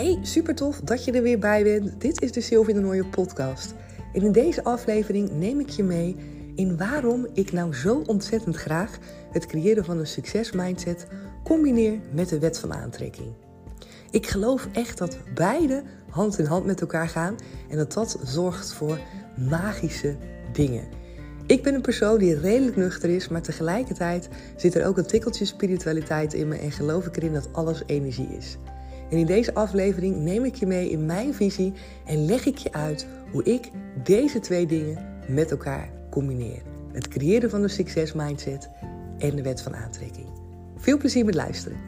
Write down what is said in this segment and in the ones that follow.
Hey, super tof dat je er weer bij bent. Dit is de Sylvie de Nooie podcast. En in deze aflevering neem ik je mee in waarom ik nou zo ontzettend graag het creëren van een succesmindset combineer met de wet van aantrekking. Ik geloof echt dat beide hand in hand met elkaar gaan en dat dat zorgt voor magische dingen. Ik ben een persoon die redelijk nuchter is, maar tegelijkertijd zit er ook een tikkeltje spiritualiteit in me en geloof ik erin dat alles energie is. En in deze aflevering neem ik je mee in mijn visie en leg ik je uit hoe ik deze twee dingen met elkaar combineer. Het creëren van een succesmindset en de wet van aantrekking. Veel plezier met luisteren.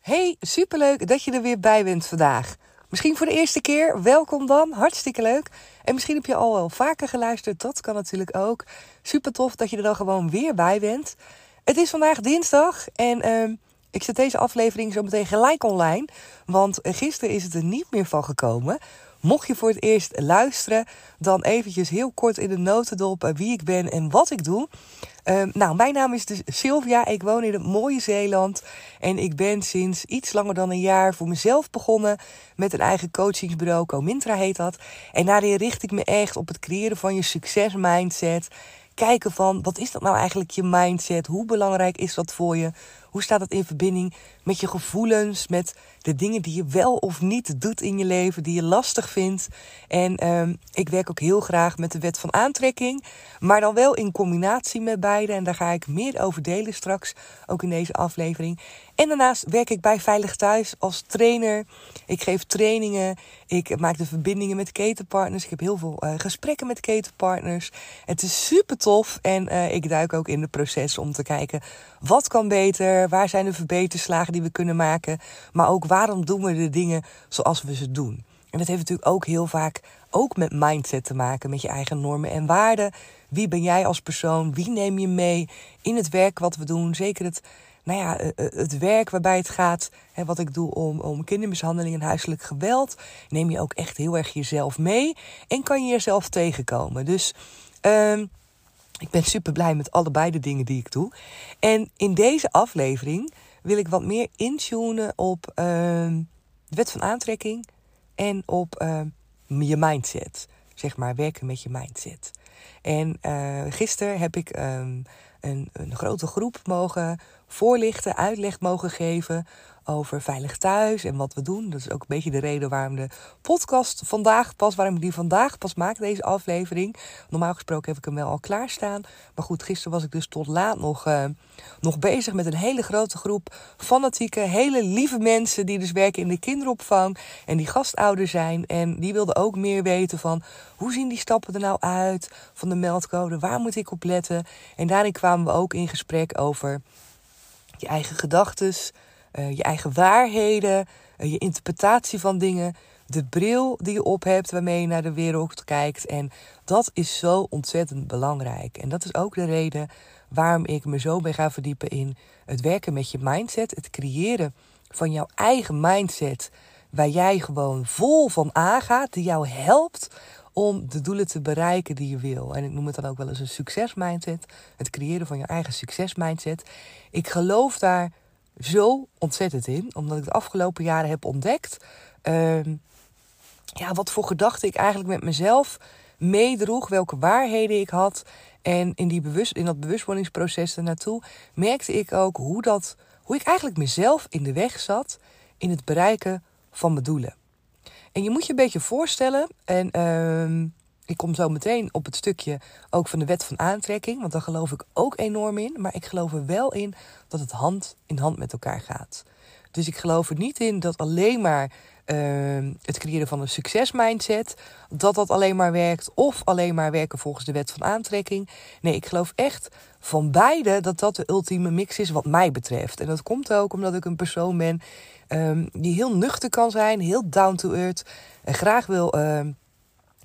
Hey, superleuk dat je er weer bij bent vandaag. Misschien voor de eerste keer, welkom dan, hartstikke leuk. En misschien heb je al wel vaker geluisterd, dat kan natuurlijk ook. Super tof dat je er dan gewoon weer bij bent. Het is vandaag dinsdag en uh, ik zet deze aflevering zo meteen gelijk online. Want gisteren is het er niet meer van gekomen. Mocht je voor het eerst luisteren, dan eventjes heel kort in de notendop wie ik ben en wat ik doe. Uh, nou, mijn naam is dus Sylvia. Ik woon in het mooie Zeeland. En ik ben sinds iets langer dan een jaar voor mezelf begonnen met een eigen coachingsbureau. Comintra heet dat. En daarin richt ik me echt op het creëren van je succesmindset kijken van wat is dat nou eigenlijk je mindset? Hoe belangrijk is dat voor je? Hoe staat het in verbinding met je gevoelens, met de dingen die je wel of niet doet in je leven, die je lastig vindt? En uh, ik werk ook heel graag met de wet van aantrekking, maar dan wel in combinatie met beide. En daar ga ik meer over delen straks, ook in deze aflevering. En daarnaast werk ik bij Veilig Thuis als trainer. Ik geef trainingen. Ik maak de verbindingen met ketenpartners. Ik heb heel veel uh, gesprekken met ketenpartners. Het is super tof. En uh, ik duik ook in het proces om te kijken wat kan beter. Waar zijn de verbeterslagen die we kunnen maken. Maar ook waarom doen we de dingen zoals we ze doen. En dat heeft natuurlijk ook heel vaak ook met mindset te maken. Met je eigen normen en waarden. Wie ben jij als persoon? Wie neem je mee in het werk wat we doen? Zeker het nou ja, eh, eh, het werk waarbij het gaat, hè, wat ik doe om, om kindermishandeling en huiselijk geweld, neem je ook echt heel erg jezelf mee en kan je jezelf tegenkomen. Dus uh, ik ben super blij met allebei de dingen die ik doe. En in deze aflevering wil ik wat meer intunen op uh, de wet van aantrekking en op uh, je mindset. Zeg maar, werken met je mindset. En uh, gisteren heb ik um, een, een grote groep mogen voorlichten, uitleg mogen geven over veilig thuis en wat we doen. Dat is ook een beetje de reden waarom de podcast vandaag pas, waarom ik die vandaag pas maak, deze aflevering. Normaal gesproken heb ik hem wel al klaarstaan. Maar goed, gisteren was ik dus tot laat nog, uh, nog bezig met een hele grote groep fanatieke, hele lieve mensen die dus werken in de kinderopvang en die gastouder zijn. En die wilden ook meer weten van hoe zien die stappen er nou uit van de meldcode, waar moet ik op letten. En daarin kwamen we ook in gesprek over je eigen gedachten, uh, je eigen waarheden, uh, je interpretatie van dingen, de bril die je op hebt waarmee je naar de wereld kijkt. En dat is zo ontzettend belangrijk. En dat is ook de reden waarom ik me zo ben gaan verdiepen in het werken met je mindset, het creëren van jouw eigen mindset, waar jij gewoon vol van aangaat, die jou helpt om de doelen te bereiken die je wil. En ik noem het dan ook wel eens een succesmindset. Het creëren van je eigen succesmindset. Ik geloof daar zo ontzettend in, omdat ik de afgelopen jaren heb ontdekt. Uh, ja, wat voor gedachten ik eigenlijk met mezelf meedroeg, welke waarheden ik had. En in, die bewust, in dat bewustwordingsproces ernaartoe merkte ik ook hoe, dat, hoe ik eigenlijk mezelf in de weg zat in het bereiken van mijn doelen. En je moet je een beetje voorstellen, en uh, ik kom zo meteen op het stukje ook van de wet van aantrekking, want daar geloof ik ook enorm in. Maar ik geloof er wel in dat het hand in hand met elkaar gaat. Dus ik geloof er niet in dat alleen maar uh, het creëren van een succesmindset, dat dat alleen maar werkt, of alleen maar werken volgens de wet van aantrekking. Nee, ik geloof echt van beide dat dat de ultieme mix is wat mij betreft. En dat komt ook omdat ik een persoon ben um, die heel nuchter kan zijn, heel down to earth en graag wil. Uh,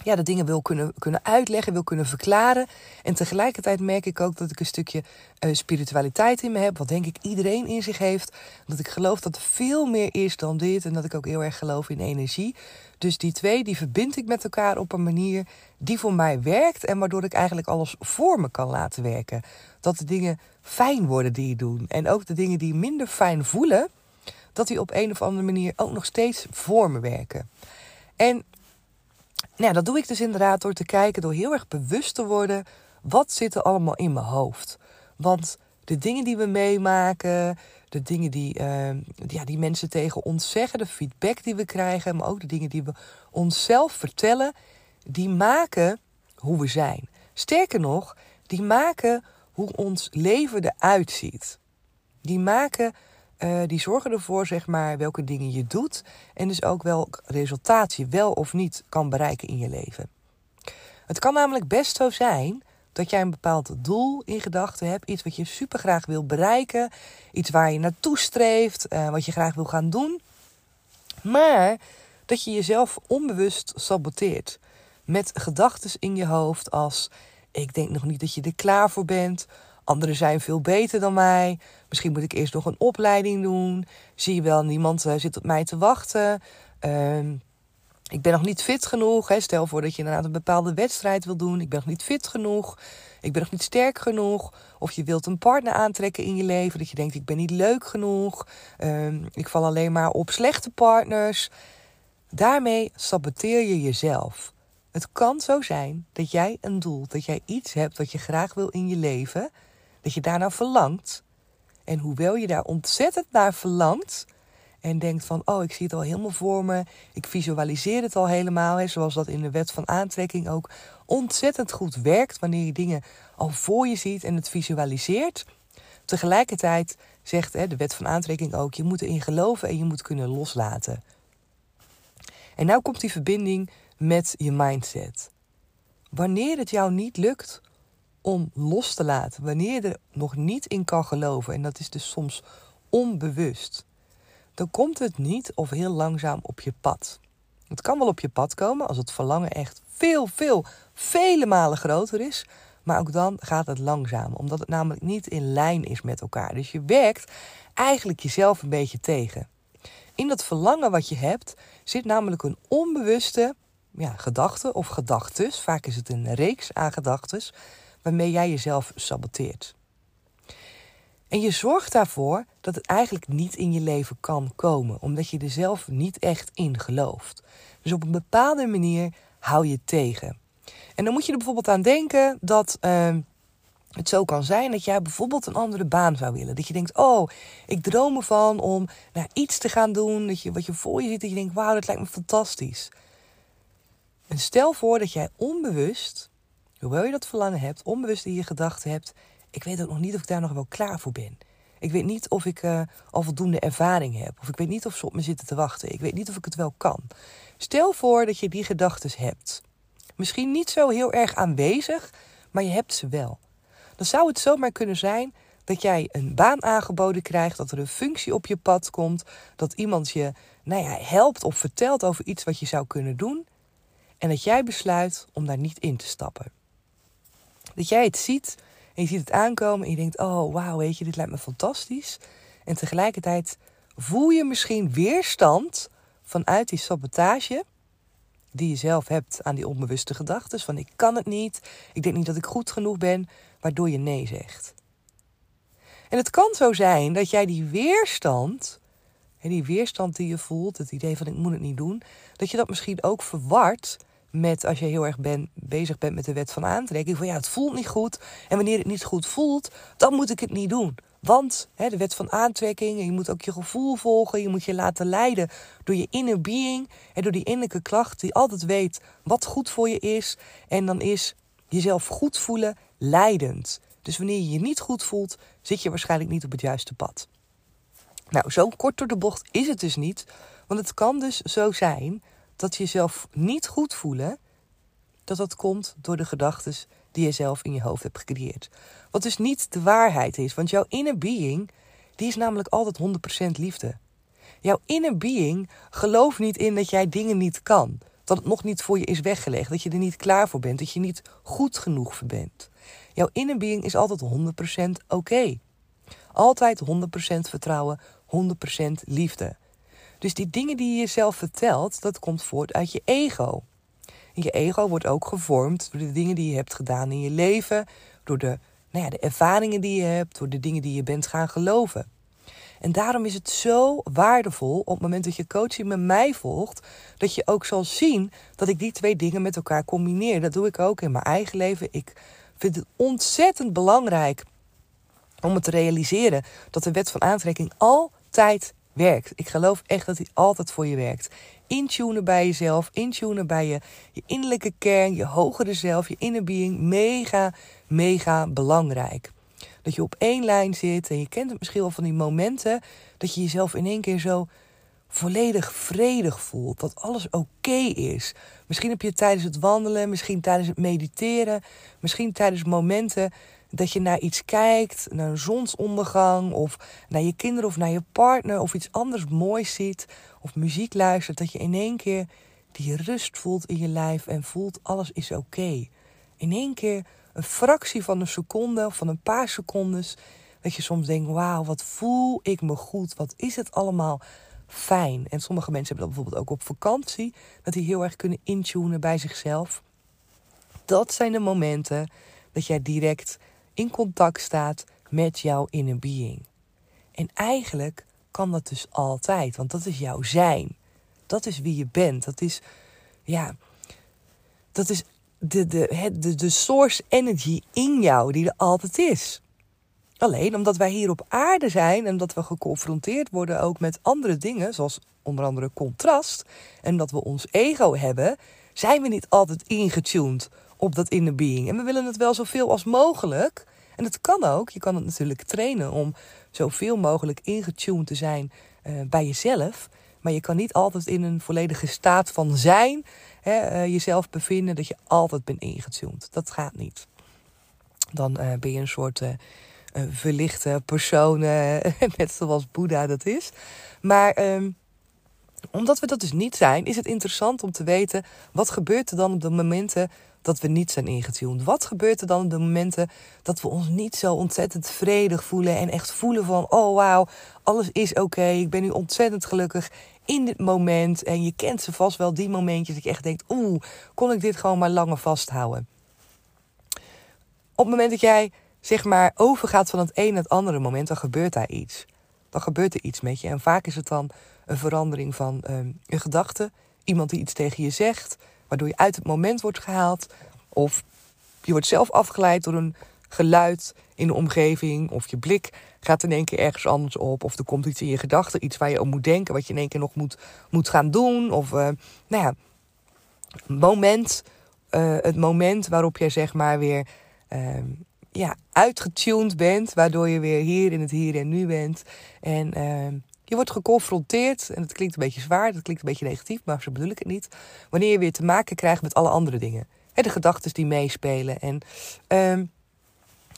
ja, de dingen wil kunnen, kunnen uitleggen, wil kunnen verklaren. En tegelijkertijd merk ik ook dat ik een stukje uh, spiritualiteit in me heb. Wat denk ik iedereen in zich heeft. Dat ik geloof dat er veel meer is dan dit. En dat ik ook heel erg geloof in energie. Dus die twee, die verbind ik met elkaar op een manier die voor mij werkt. En waardoor ik eigenlijk alles voor me kan laten werken. Dat de dingen fijn worden die je doet. En ook de dingen die minder fijn voelen. Dat die op een of andere manier ook nog steeds voor me werken. En nou, dat doe ik dus inderdaad door te kijken, door heel erg bewust te worden. Wat zit er allemaal in mijn hoofd? Want de dingen die we meemaken, de dingen die, uh, ja, die mensen tegen ons zeggen, de feedback die we krijgen, maar ook de dingen die we onszelf vertellen, die maken hoe we zijn. Sterker nog, die maken hoe ons leven eruit ziet. Die maken uh, die zorgen ervoor, zeg maar, welke dingen je doet. En dus ook welk resultaat je wel of niet kan bereiken in je leven. Het kan namelijk best zo zijn dat jij een bepaald doel in gedachten hebt. Iets wat je super graag wil bereiken. Iets waar je naartoe streeft. Uh, wat je graag wil gaan doen. Maar dat je jezelf onbewust saboteert. Met gedachten in je hoofd als: Ik denk nog niet dat je er klaar voor bent. Anderen zijn veel beter dan mij. Misschien moet ik eerst nog een opleiding doen. Zie je wel, niemand uh, zit op mij te wachten. Uh, ik ben nog niet fit genoeg. Stel voor dat je inderdaad een bepaalde wedstrijd wil doen. Ik ben nog niet fit genoeg. Ik ben nog niet sterk genoeg. Of je wilt een partner aantrekken in je leven. Dat je denkt, ik ben niet leuk genoeg. Uh, ik val alleen maar op slechte partners. Daarmee saboteer je jezelf. Het kan zo zijn dat jij een doel, dat jij iets hebt wat je graag wil in je leven dat je daarna verlangt. En hoewel je daar ontzettend naar verlangt en denkt van, oh, ik zie het al helemaal voor me, ik visualiseer het al helemaal, hè, zoals dat in de wet van aantrekking ook ontzettend goed werkt wanneer je dingen al voor je ziet en het visualiseert. Tegelijkertijd zegt hè, de wet van aantrekking ook, je moet erin geloven en je moet kunnen loslaten. En nou komt die verbinding met je mindset. Wanneer het jou niet lukt om los te laten. Wanneer je er nog niet in kan geloven, en dat is dus soms onbewust, dan komt het niet of heel langzaam op je pad. Het kan wel op je pad komen als het verlangen echt veel, veel, vele malen groter is. Maar ook dan gaat het langzaam, omdat het namelijk niet in lijn is met elkaar. Dus je werkt eigenlijk jezelf een beetje tegen. In dat verlangen wat je hebt zit namelijk een onbewuste ja, gedachte of gedachtes. Vaak is het een reeks aan gedachtes waarmee jij jezelf saboteert. En je zorgt daarvoor dat het eigenlijk niet in je leven kan komen, omdat je er zelf niet echt in gelooft. Dus op een bepaalde manier hou je tegen. En dan moet je er bijvoorbeeld aan denken dat uh, het zo kan zijn dat jij bijvoorbeeld een andere baan zou willen. Dat je denkt, oh, ik droom ervan om naar iets te gaan doen, dat je, wat je voor je ziet, dat je denkt, wauw, dat lijkt me fantastisch. En stel voor dat jij onbewust hoewel je dat verlangen hebt, onbewust in je gedachten hebt, ik weet ook nog niet of ik daar nog wel klaar voor ben. Ik weet niet of ik uh, al voldoende ervaring heb. Of ik weet niet of ze op me zitten te wachten. Ik weet niet of ik het wel kan. Stel voor dat je die gedachten hebt. Misschien niet zo heel erg aanwezig, maar je hebt ze wel. Dan zou het zomaar kunnen zijn dat jij een baan aangeboden krijgt, dat er een functie op je pad komt, dat iemand je nou ja, helpt of vertelt over iets wat je zou kunnen doen en dat jij besluit om daar niet in te stappen. Dat jij het ziet en je ziet het aankomen en je denkt: oh wauw, weet je, dit lijkt me fantastisch. En tegelijkertijd voel je misschien weerstand vanuit die sabotage die je zelf hebt aan die onbewuste gedachten. Van ik kan het niet, ik denk niet dat ik goed genoeg ben, waardoor je nee zegt. En het kan zo zijn dat jij die weerstand, die weerstand die je voelt, het idee van ik moet het niet doen, dat je dat misschien ook verwart met als je heel erg ben, bezig bent met de wet van aantrekking. Van ja, het voelt niet goed. En wanneer het niet goed voelt, dan moet ik het niet doen. Want hè, de wet van aantrekking, je moet ook je gevoel volgen. Je moet je laten leiden door je inner being. En door die innerlijke klacht die altijd weet wat goed voor je is. En dan is jezelf goed voelen leidend. Dus wanneer je je niet goed voelt, zit je waarschijnlijk niet op het juiste pad. Nou, zo kort door de bocht is het dus niet. Want het kan dus zo zijn dat jezelf niet goed voelen, dat dat komt door de gedachten die je zelf in je hoofd hebt gecreëerd. Wat dus niet de waarheid is, want jouw inner being, die is namelijk altijd 100% liefde. Jouw inner being gelooft niet in dat jij dingen niet kan. dat het nog niet voor je is weggelegd. Dat je er niet klaar voor bent. Dat je niet goed genoeg voor bent. Jouw inner being is altijd 100% oké. Altijd 100% vertrouwen, 100% liefde. Dus die dingen die je jezelf vertelt, dat komt voort uit je ego. En je ego wordt ook gevormd door de dingen die je hebt gedaan in je leven, door de, nou ja, de ervaringen die je hebt, door de dingen die je bent gaan geloven. En daarom is het zo waardevol op het moment dat je coaching met mij volgt, dat je ook zal zien dat ik die twee dingen met elkaar combineer. Dat doe ik ook in mijn eigen leven. Ik vind het ontzettend belangrijk om het te realiseren dat de wet van aantrekking altijd werkt. Ik geloof echt dat hij altijd voor je werkt. Intunen bij jezelf, intunen bij je, je innerlijke kern, je hogere zelf, je inner being. Mega, mega belangrijk. Dat je op één lijn zit en je kent het misschien wel van die momenten dat je jezelf in één keer zo volledig vredig voelt. Dat alles oké is. Misschien heb je tijdens het wandelen, misschien tijdens het mediteren, misschien tijdens momenten dat je naar iets kijkt, naar een zonsondergang of naar je kinderen of naar je partner of iets anders moois ziet of muziek luistert, dat je in één keer die rust voelt in je lijf en voelt alles is oké. In één keer een fractie van een seconde of van een paar secondes dat je soms denkt, wauw, wat voel ik me goed, wat is het allemaal fijn. En sommige mensen hebben dat bijvoorbeeld ook op vakantie, dat die heel erg kunnen intunen bij zichzelf. Dat zijn de momenten dat jij direct in contact staat met jouw inner being. En eigenlijk kan dat dus altijd, want dat is jouw zijn. Dat is wie je bent. Dat is, ja, dat is de, de, de, de source energy in jou die er altijd is. Alleen omdat wij hier op aarde zijn en dat we geconfronteerd worden ook met andere dingen, zoals onder andere contrast, en dat we ons ego hebben, zijn we niet altijd ingetuned op dat inner being. En we willen het wel zoveel als mogelijk. En dat kan ook. Je kan het natuurlijk trainen om zoveel mogelijk ingetuned te zijn uh, bij jezelf. Maar je kan niet altijd in een volledige staat van zijn hè, uh, jezelf bevinden dat je altijd bent ingetuned. Dat gaat niet. Dan uh, ben je een soort verlichte persoon, net zoals Boeddha dat is. Maar um, omdat we dat dus niet zijn, is het interessant om te weten wat gebeurt er dan op de momenten dat we niet zijn ingetuned? Wat gebeurt er dan op de momenten dat we ons niet zo ontzettend vredig voelen en echt voelen van, oh wauw, alles is oké, ik ben nu ontzettend gelukkig in dit moment. En je kent ze vast wel, die momentjes dat je echt denkt, oeh, kon ik dit gewoon maar langer vasthouden? Op het moment dat jij zeg maar overgaat van het een naar het andere moment, dan gebeurt daar iets. Dan gebeurt er iets met je. En vaak is het dan een verandering van um, een gedachte, iemand die iets tegen je zegt, waardoor je uit het moment wordt gehaald. Of je wordt zelf afgeleid door een geluid in de omgeving. Of je blik gaat in één keer ergens anders op. Of er komt iets in je gedachten, iets waar je om moet denken, wat je in één keer nog moet, moet gaan doen. Of uh, nou ja, moment, uh, het moment waarop jij zeg maar weer uh, ja, uitgetuned bent. Waardoor je weer hier in het hier en nu bent. En ehm, je wordt geconfronteerd, en het klinkt een beetje zwaar, dat klinkt een beetje negatief, maar zo bedoel ik het niet. Wanneer je weer te maken krijgt met alle andere dingen. de gedachten die meespelen. En um,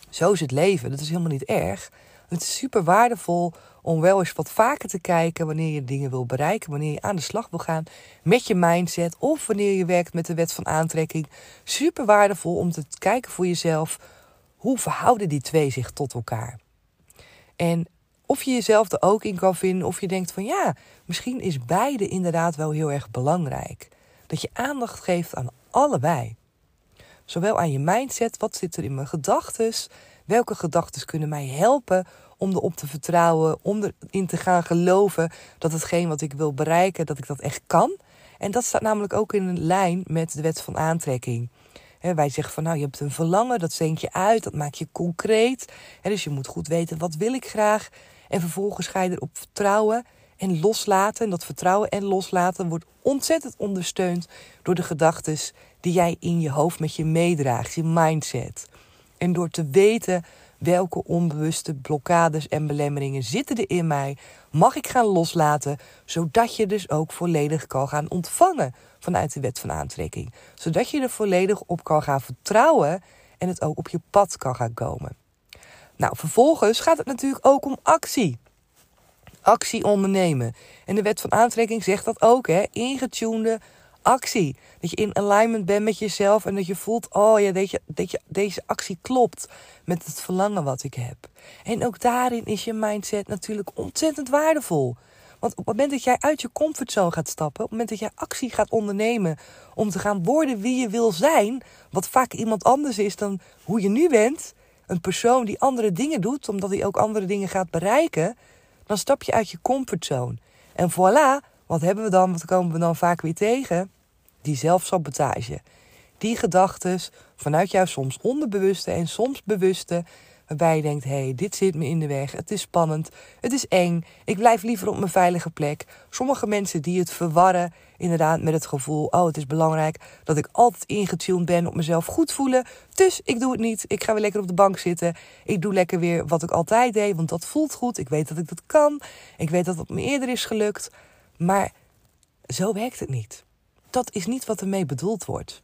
zo is het leven. Dat is helemaal niet erg. Het is super waardevol om wel eens wat vaker te kijken wanneer je dingen wil bereiken, wanneer je aan de slag wil gaan met je mindset of wanneer je werkt met de wet van aantrekking. Super waardevol om te kijken voor jezelf hoe verhouden die twee zich tot elkaar. En of je jezelf er ook in kan vinden, of je denkt van ja, misschien is beide inderdaad wel heel erg belangrijk. Dat je aandacht geeft aan allebei. Zowel aan je mindset, wat zit er in mijn gedachten, welke gedachten kunnen mij helpen om erop te vertrouwen, om erin te gaan geloven dat hetgeen wat ik wil bereiken, dat ik dat echt kan. En dat staat namelijk ook in een lijn met de wet van aantrekking. Wij zeggen van nou, je hebt een verlangen, dat denk je uit, dat maak je concreet. dus je moet goed weten, wat wil ik graag? En vervolgens ga je erop vertrouwen en loslaten. En dat vertrouwen en loslaten wordt ontzettend ondersteund door de gedachten die jij in je hoofd met je meedraagt, je mindset. En door te weten welke onbewuste blokkades en belemmeringen zitten er in mij, mag ik gaan loslaten, zodat je dus ook volledig kan gaan ontvangen vanuit de wet van aantrekking. Zodat je er volledig op kan gaan vertrouwen en het ook op je pad kan gaan komen. Nou, vervolgens gaat het natuurlijk ook om actie. Actie ondernemen. En de wet van aantrekking zegt dat ook, hè? Actie. Dat je in alignment bent met jezelf en dat je voelt: oh ja, deze, deze, deze actie klopt met het verlangen wat ik heb. En ook daarin is je mindset natuurlijk ontzettend waardevol. Want op het moment dat jij uit je comfortzone gaat stappen, op het moment dat jij actie gaat ondernemen om te gaan worden wie je wil zijn, wat vaak iemand anders is dan hoe je nu bent, een persoon die andere dingen doet, omdat hij ook andere dingen gaat bereiken, dan stap je uit je comfortzone. En voilà, wat hebben we dan? Wat komen we dan vaak weer tegen? Die zelfsabotage. Die gedachten vanuit jou soms onderbewuste en soms bewuste Waarbij je denkt, hé, hey, dit zit me in de weg. Het is spannend. Het is eng. Ik blijf liever op mijn veilige plek. Sommige mensen die het verwarren inderdaad met het gevoel... oh, het is belangrijk dat ik altijd ingetuned ben op mezelf goed voelen. Dus ik doe het niet. Ik ga weer lekker op de bank zitten. Ik doe lekker weer wat ik altijd deed, want dat voelt goed. Ik weet dat ik dat kan. Ik weet dat het me eerder is gelukt. Maar zo werkt het niet. Dat is niet wat ermee bedoeld wordt.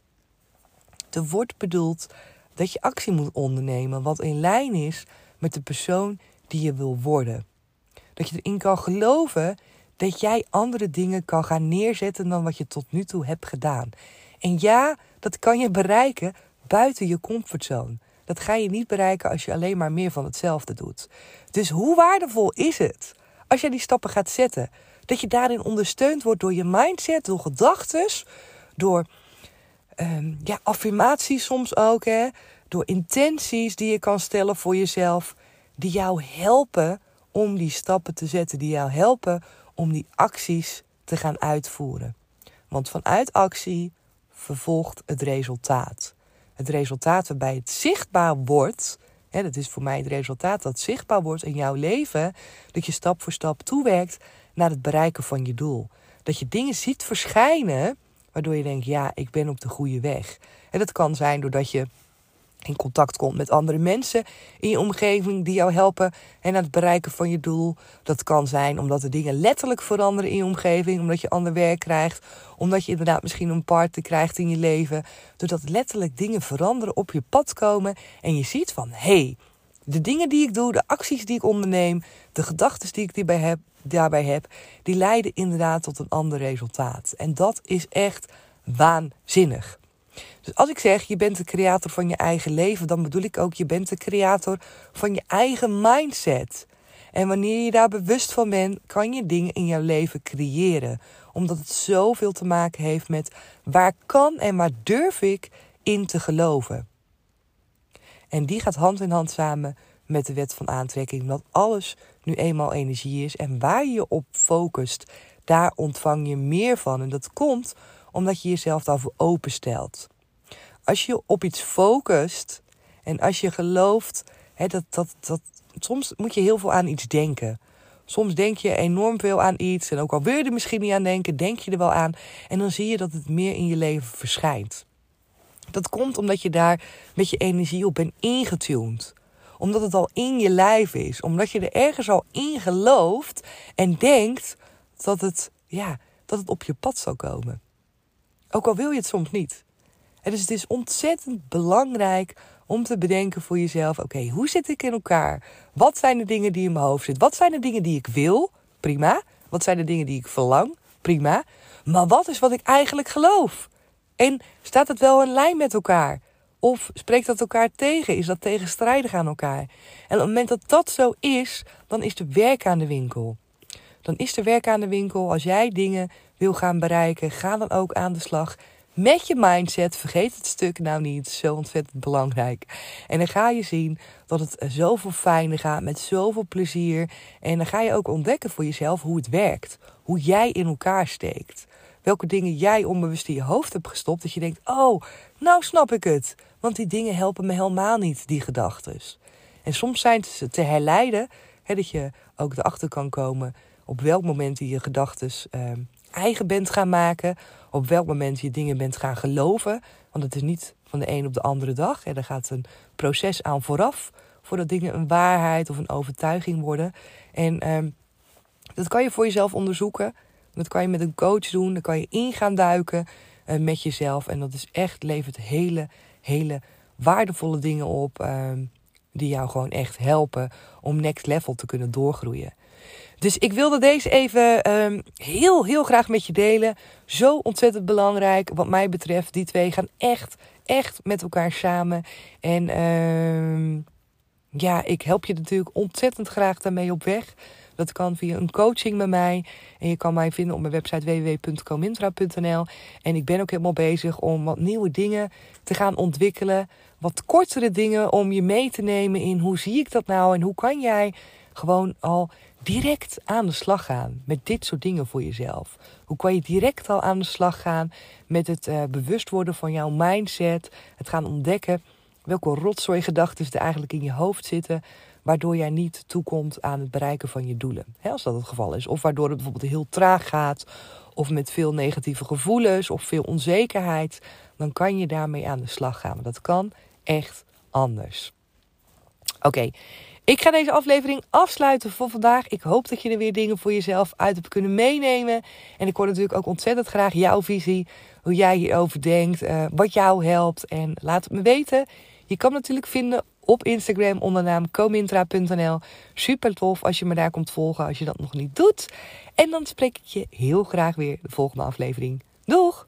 Er wordt bedoeld dat je actie moet ondernemen wat in lijn is met de persoon die je wil worden. Dat je erin kan geloven dat jij andere dingen kan gaan neerzetten dan wat je tot nu toe hebt gedaan. En ja, dat kan je bereiken buiten je comfortzone. Dat ga je niet bereiken als je alleen maar meer van hetzelfde doet. Dus hoe waardevol is het als jij die stappen gaat zetten? Dat je daarin ondersteund wordt door je mindset, door gedachten, door um, ja, affirmaties soms ook. Hè? Door intenties die je kan stellen voor jezelf. Die jou helpen om die stappen te zetten. Die jou helpen om die acties te gaan uitvoeren. Want vanuit actie vervolgt het resultaat. Het resultaat waarbij het zichtbaar wordt. Hè, dat is voor mij het resultaat dat zichtbaar wordt in jouw leven. Dat je stap voor stap toewerkt naar het bereiken van je doel. Dat je dingen ziet verschijnen Waardoor je denkt, ja, ik ben op de goede weg. En dat kan zijn doordat je in contact komt met andere mensen in je omgeving die jou helpen en aan het bereiken van je doel. Dat kan zijn omdat de dingen letterlijk veranderen in je omgeving, omdat je ander werk krijgt, omdat je inderdaad misschien een partner krijgt in je leven. Doordat letterlijk dingen veranderen, op je pad komen en je ziet van hé, hey, de dingen die ik doe, de acties die ik onderneem, de gedachten die ik hierbij heb, daarbij heb, die leiden inderdaad tot een ander resultaat. En dat is echt waanzinnig. Dus als ik zeg je bent de creator van je eigen leven, dan bedoel ik ook je bent de creator van je eigen mindset. En wanneer je daar bewust van bent, kan je dingen in jouw leven creëren. Omdat het zoveel te maken heeft met waar kan en waar durf ik in te geloven. En die gaat hand in hand samen met de wet van aantrekking. Omdat alles nu eenmaal energie is. En waar je op focust, daar ontvang je meer van. En dat komt omdat je jezelf daarvoor openstelt. Als je op iets focust en als je gelooft, hè, dat, dat, dat, soms moet je heel veel aan iets denken. Soms denk je enorm veel aan iets en ook al wil je er misschien niet aan denken, denk je er wel aan. En dan zie je dat het meer in je leven verschijnt. Dat komt omdat je daar met je energie op bent ingetuned. Omdat het al in je lijf is. Omdat je er ergens al in gelooft en denkt dat het, ja, dat het op je pad zal komen. Ook al wil je het soms niet. Dus het is ontzettend belangrijk om te bedenken voor jezelf: oké, hoe zit ik in elkaar? Wat zijn de dingen die in mijn hoofd zitten? Wat zijn de dingen die ik wil? Prima. Wat zijn de dingen die ik verlang? Prima. Maar wat is wat ik eigenlijk geloof? En staat het wel in lijn met elkaar? Of spreekt dat elkaar tegen? Is dat tegenstrijdig aan elkaar? En op het moment dat dat zo is, dan is er werk aan de winkel. Dan is er werk aan de winkel. Als jij dingen wil gaan bereiken, ga dan ook aan de slag met je mindset. Vergeet het stuk nou niet. Zo ontzettend belangrijk. En dan ga je zien dat het zoveel fijner gaat. Met zoveel plezier. En dan ga je ook ontdekken voor jezelf hoe het werkt. Hoe jij in elkaar steekt welke dingen jij onbewust in je hoofd hebt gestopt. Dat je denkt, oh, nou snap ik het. Want die dingen helpen me helemaal niet, die gedachten. En soms zijn ze te herleiden, hè, dat je ook erachter kan komen op welk moment je je gedachten uh, eigen bent gaan maken. Op welk moment je dingen bent gaan geloven. Want het is niet van de een op de andere dag. Hè. Er gaat een proces aan vooraf voordat dingen een waarheid of een overtuiging worden. En uh, dat kan je voor jezelf onderzoeken. Dat kan je met een coach doen. Dan kan je in gaan duiken uh, met jezelf. En dat is echt, levert hele, hele waardevolle dingen op. Uh, die jou gewoon echt helpen om next level te kunnen doorgroeien. Dus ik wilde deze even ehm, heel, heel graag met je delen. Zo ontzettend belangrijk. Wat mij betreft, die twee gaan echt, echt met elkaar samen. En uh, ja, ik help je natuurlijk ontzettend graag daarmee op weg. Dat kan via een coaching met mij. En je kan mij vinden op mijn website www.comintra.nl. En ik ben ook helemaal bezig om wat nieuwe dingen te gaan ontwikkelen. Wat kortere dingen om je mee te nemen in hoe zie ik dat nou en hoe kan jij gewoon al direct aan de slag gaan met dit soort dingen voor jezelf? Hoe kan je direct al aan de slag gaan met het uh, bewust worden van jouw mindset? Het gaan ontdekken welke rotzooi gedachten er eigenlijk in je hoofd zitten, waardoor jij niet toekomt aan het bereiken van je doelen. als dat het geval is. Of waardoor het bijvoorbeeld heel traag gaat, of met veel negatieve gevoelens, of veel onzekerheid. Dan kan je daarmee aan de slag gaan. Dat kan echt anders. Oké, ik ga deze aflevering afsluiten voor vandaag. Ik hoop dat je er weer dingen voor jezelf uit hebt kunnen meenemen. En ik hoor natuurlijk ook ontzettend graag jouw visie, hoe jij hierover denkt, uh, wat jou helpt. En laat het me weten. Je kan natuurlijk vinden op Instagram onder naam comintra.nl. Super tof als je me daar komt volgen als je dat nog niet doet. En dan spreek ik je heel graag weer de volgende aflevering. Doeg!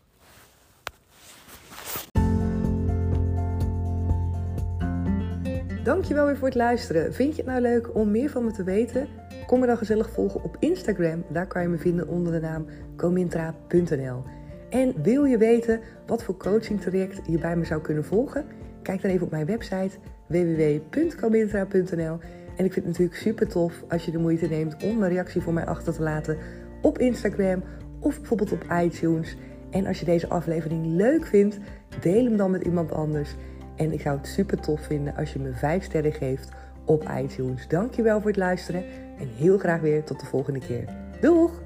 Dankjewel weer voor het luisteren. Vind je het nou leuk om meer van me te weten? Kom me dan gezellig volgen op Instagram. Daar kan je me vinden onder de naam comintra.nl. En wil je weten wat voor coaching traject je bij me zou kunnen volgen? Kijk dan even op mijn website www.comintra.nl. En ik vind het natuurlijk super tof als je de moeite neemt om een reactie voor mij achter te laten op Instagram of bijvoorbeeld op iTunes. En als je deze aflevering leuk vindt, deel hem dan met iemand anders. En ik zou het super tof vinden als je me 5 sterren geeft op iTunes. Dankjewel voor het luisteren en heel graag weer tot de volgende keer. Doeg!